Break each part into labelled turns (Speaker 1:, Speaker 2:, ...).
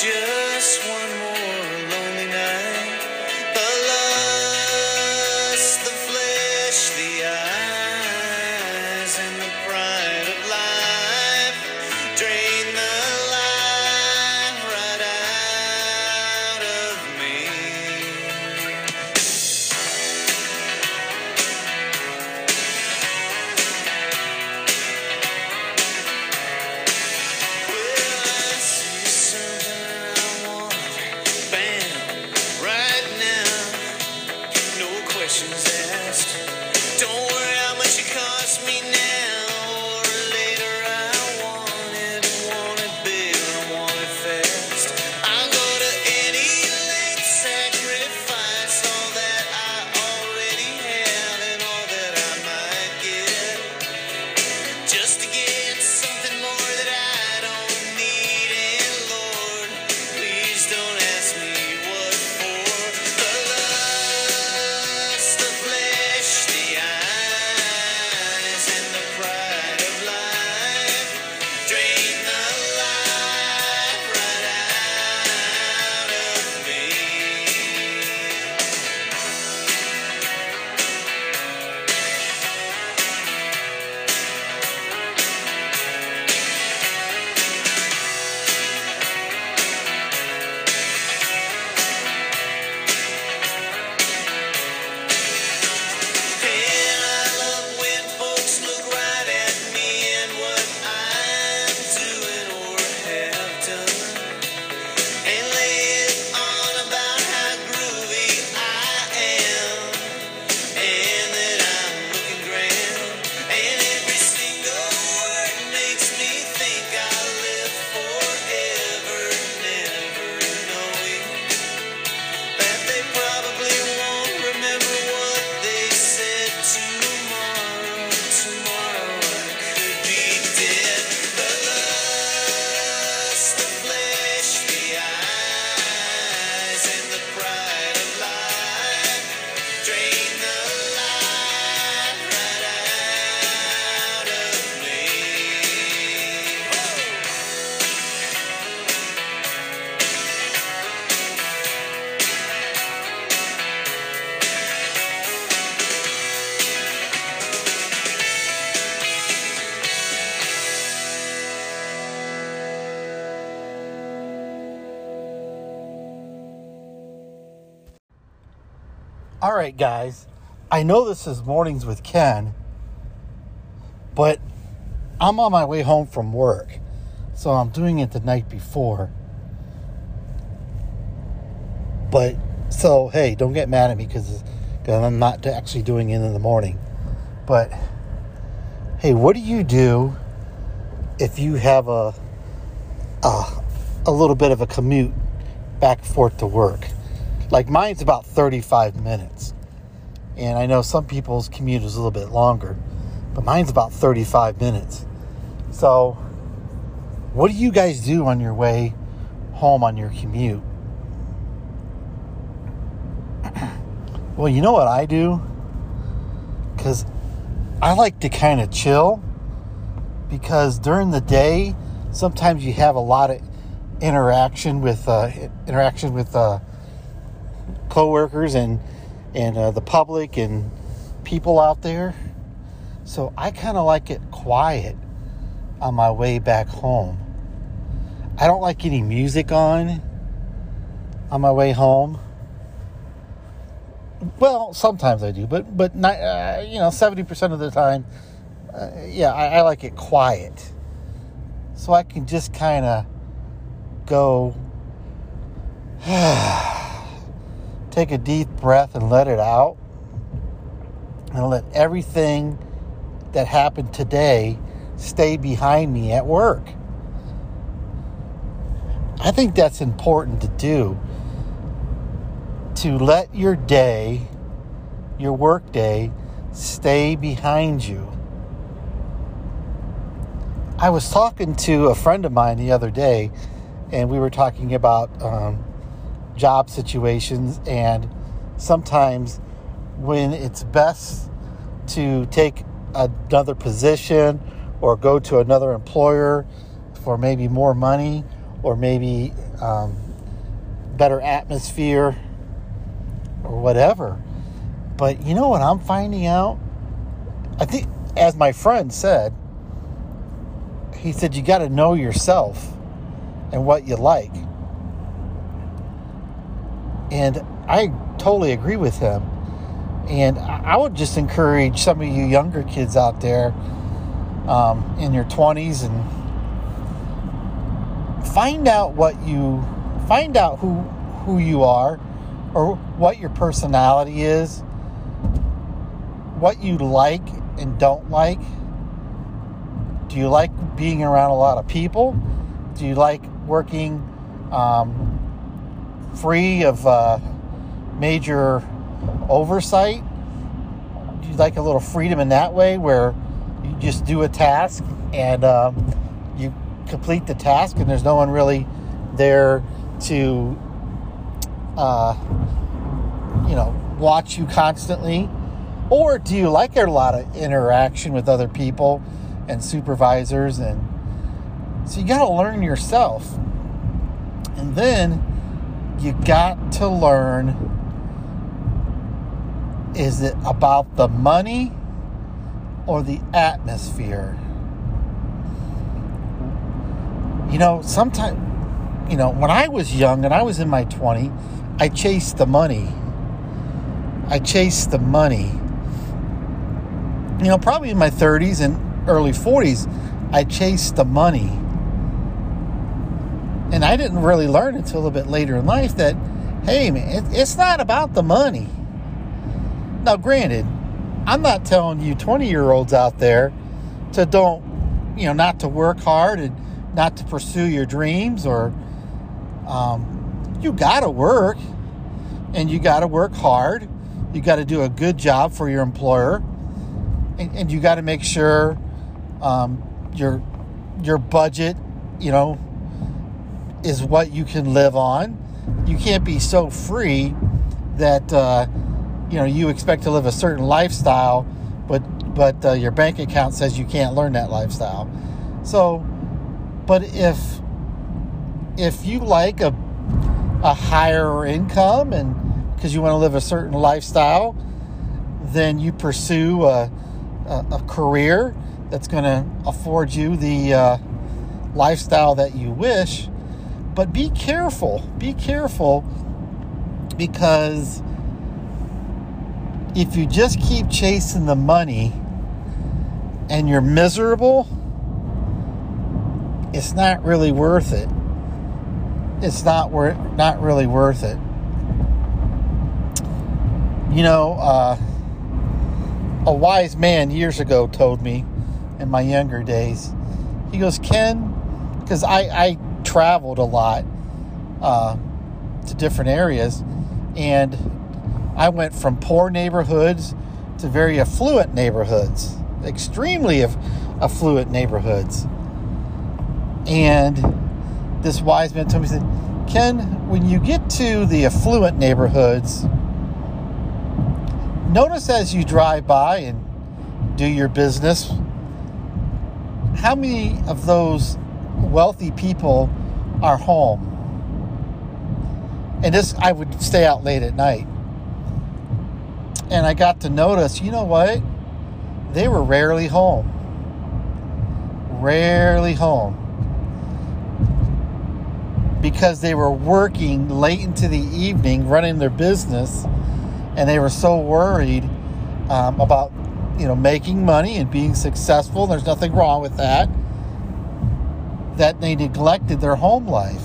Speaker 1: just one more All right,
Speaker 2: guys. I know this is mornings with Ken, but I'm on my way home from work. So I'm doing it the night before. But so, hey, don't get mad at me because I'm not actually doing it in the morning. But hey, what do you do if you have a a, a little bit of a commute back forth to work? Like mine's about 35 minutes. And I know some people's commute is a little bit longer, but mine's about 35 minutes. So, what do you guys do on your way home on your commute? well, you know what I do? Because I like to kind of chill. Because during the day, sometimes you have a lot of interaction with uh, interaction with uh, coworkers and and uh, the public and people out there. So I kind of like it quiet on my way back home. I don't like any music on on my way home. Well, sometimes I do, but but not, uh, you know, seventy percent of the time, uh, yeah, I, I like it quiet, so I can just kind of go. take a deep breath and let it out. And let everything that happened today stay behind me at work. I think that's important to do. To let your day, your work day, stay behind you. I was talking to a friend of mine the other day, and we were talking about um, job situations, and sometimes when it's best to take another position or go to another employer for maybe more money or maybe um, better atmosphere or whatever. But you know what I'm finding out? I think, as my friend said, he said, you got to know yourself and what you like. And I totally agree with him. And I would just encourage some of you younger kids out there um, in your 20s and find out what you find out who who you are or what your personality is what you like and don't like do you like being around a lot of people do you like working um, free of uh, major oversight? Do you like a little freedom in that way where you just do a task and um, you complete the task and there's no one really there to uh, you know watch you constantly? Or do you like a lot of interaction with other people and supervisors and so you got to learn yourself. And then you got to learn is it about the money or the atmosphere you know, sometimes, you know, when I was young and I was in my 20, I chased the money. I chased the money. You know, probably in my 30s and early 40s, I chased the money. And I didn't really learn until a bit later in life that, hey, man, it, it's not about the money. Now, granted, I'm not telling you 20 year olds out there to don't, you know, not to work hard and not to pursue your dreams or um, you got to work and you got to work hard. You got to do a good job for your employer and, and you got to make sure um, your your budget, you know, is what you can live on. You can't be so free that uh, you know you expect to live a certain lifestyle, but but uh, your bank account says you can't learn that lifestyle. So but if if you like a a higher income and because you want to live a certain lifestyle, then you pursue a, a, a career that's going to afford you the uh, lifestyle that you wish. But be careful. Be careful because if you just keep chasing the money and you're miserable, it's not really worth it. It's not worth not really worth it. You know, uh, a wise man years ago told me in my younger days. He goes, Ken, because I, I traveled a lot uh, to different areas, and I went from poor neighborhoods to very affluent neighborhoods, extremely affluent neighborhoods. And this wise man told me, he said, Ken, when you get to the affluent neighborhoods, notice as you drive by and do your business, how many of those wealthy people are home? And this, I would stay out late at night. And I got to notice, you know what? They were rarely home. Rarely home because they were working late into the evening running their business and they were so worried um, about you know making money and being successful there's nothing wrong with that that they neglected their home life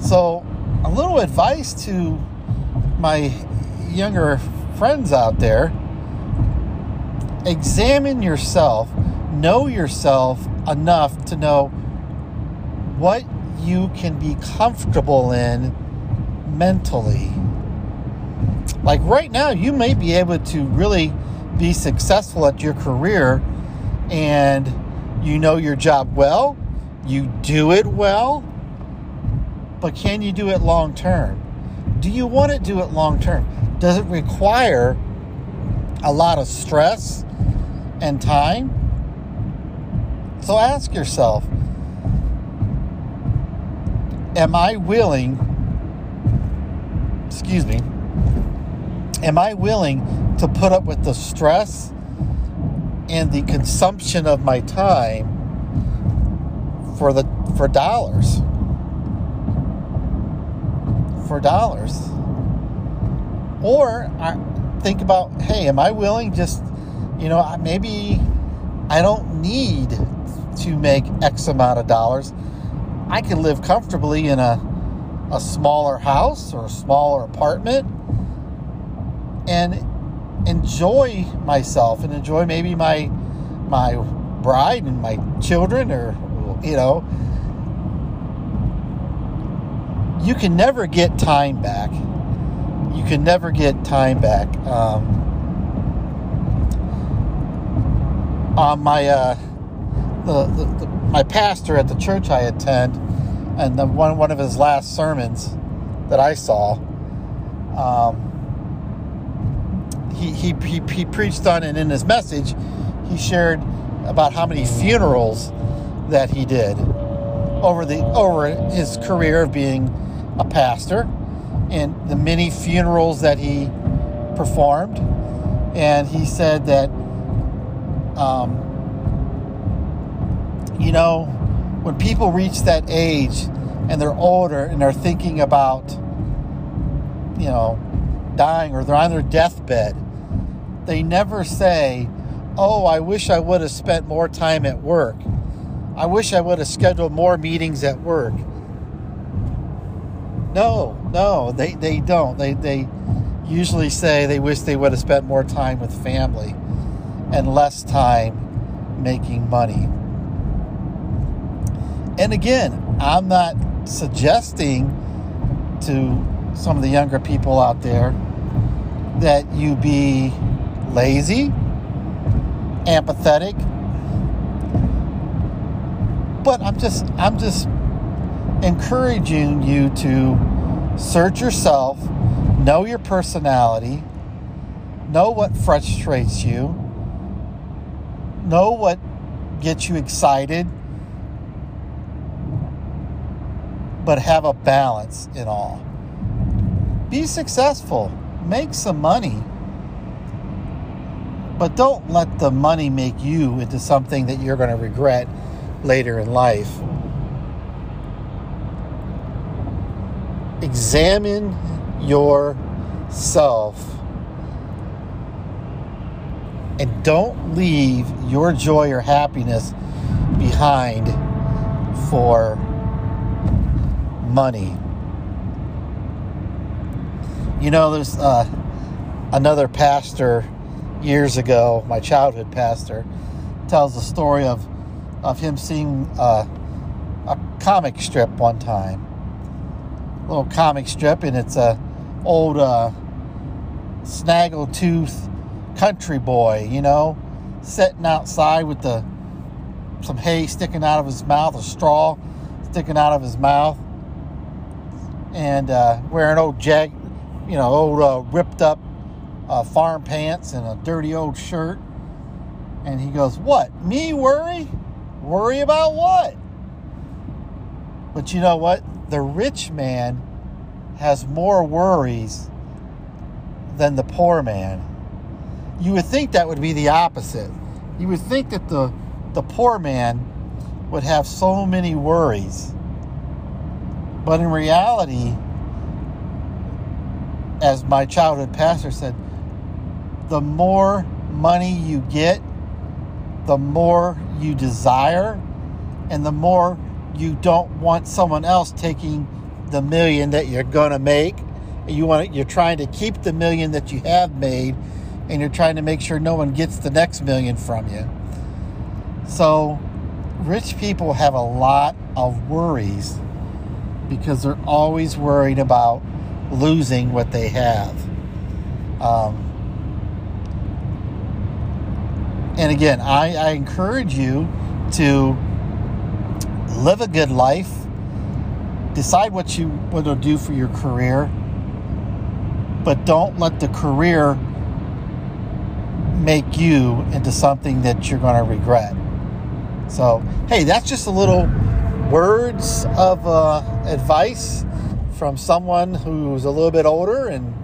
Speaker 2: so a little advice to my younger friends out there examine yourself know yourself enough to know what you can be comfortable in mentally. Like right now, you may be able to really be successful at your career and you know your job well, you do it well, but can you do it long term? Do you want to do it long term? Does it require a lot of stress and time? So ask yourself Am I willing, excuse me, am I willing to put up with the stress and the consumption of my time for the for dollars? For dollars. Or I think about, hey, am I willing just, you know, maybe I don't need to make X amount of dollars. I can live comfortably in a, a smaller house or a smaller apartment and enjoy myself and enjoy maybe my my bride and my children or you know you can never get time back. You can never get time back um, on my uh, the, the, the, my pastor at the church I attend, and the one one of his last sermons that I saw, um, he, he, he he preached on, and in his message, he shared about how many funerals that he did over the over his career of being a pastor, and the many funerals that he performed, and he said that. Um, you know, when people reach that age and they're older and they're thinking about, you know, dying or they're on their deathbed, they never say, Oh, I wish I would have spent more time at work. I wish I would have scheduled more meetings at work. No, no, they, they don't. They, they usually say they wish they would have spent more time with family and less time making money. And again, I'm not suggesting to some of the younger people out there that you be lazy, apathetic. But I'm just I'm just encouraging you to search yourself, know your personality, know what frustrates you, know what gets you excited but have a balance in all. Be successful, make some money, but don't let the money make you into something that you're going to regret later in life. Examine yourself and don't leave your joy or happiness behind for money. You know, there's uh, another pastor years ago, my childhood pastor, tells the story of of him seeing uh, a comic strip one time. A little comic strip, and it's a old uh, snaggletooth country boy, you know, sitting outside with the some hay sticking out of his mouth, a straw sticking out of his mouth and uh, wearing old jag, you know, old uh, ripped up uh, farm pants and a dirty old shirt. And he goes, "What? Me worry? Worry about what?" But you know what? The rich man has more worries than the poor man. You would think that would be the opposite. You would think that the the poor man would have so many worries but in reality, as my childhood pastor said, the more money you get, the more you desire, and the more you don't want someone else taking the million that you're going to make. You want you're trying to keep the million that you have made and you're trying to make sure no one gets the next million from you. So, rich people have a lot of worries because they're always worried about losing what they have. Um, and again, I, I encourage you to live a good life, decide what you want to do for your career, but don't let the career make you into something that you're going to regret. So, hey, that's just a little words of uh, advice from someone who's a little bit older and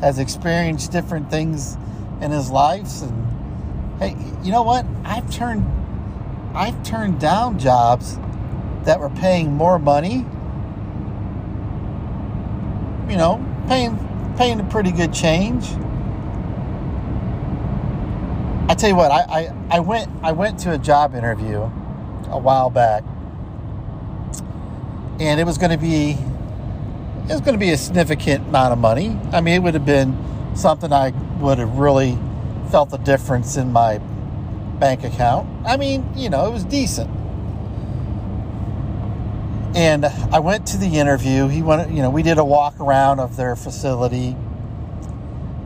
Speaker 2: has experienced different things in his life. And hey, you know what? I've turned I've turned down jobs that were paying more money. You know, paying paying a pretty good change. I tell you what, I, I, I went I went to a job interview a while back, and it was to be it was going to be a significant amount of money. I mean, it would have been something I would have really felt the difference in my bank account. I mean, you know, it was decent. And I went to the interview. He went, you know, we did a walk around of their facility,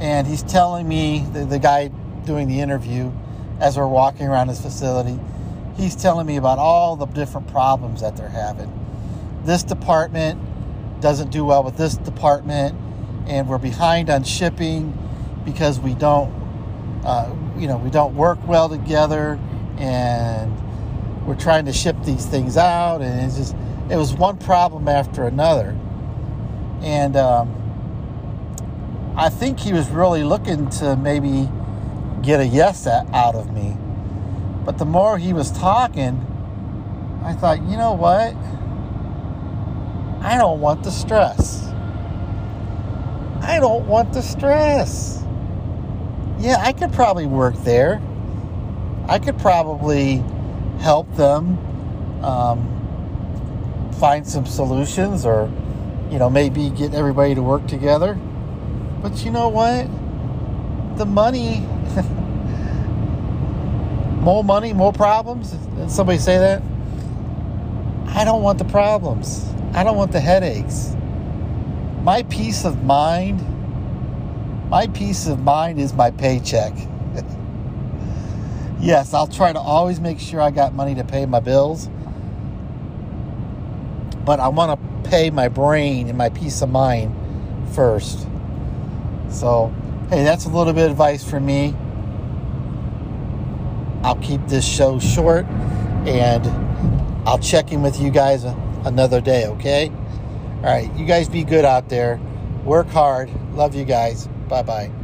Speaker 2: and he's telling me the, the guy doing the interview as we're walking around his facility, he's telling me about all the different problems that they're having. This department doesn't do well with this department, and we're behind on shipping because we don't, uh, you know, we don't work well together, and we're trying to ship these things out, and it's just it was one problem after another, and um, I think he was really looking to maybe get a yes out of me. But the more he was talking, I thought, you know what? I don't want the stress. I don't want the stress. Yeah, I could probably work there. I could probably help them um, find some solutions or, you know, maybe get everybody to work together. But you know what? The money more money, more problems? Did somebody say that? I don't want the problems. I don't want the headaches. My peace of mind, my peace of mind is my paycheck. yes, I'll try to always make sure I got money to pay my bills. But I want to pay my brain and my peace of mind first. So, hey, that's a little bit of advice for me. I'll keep this show short and I'll check in with you guys another day, okay? All right, you guys be good out there. Work hard. Love you guys. Bye bye.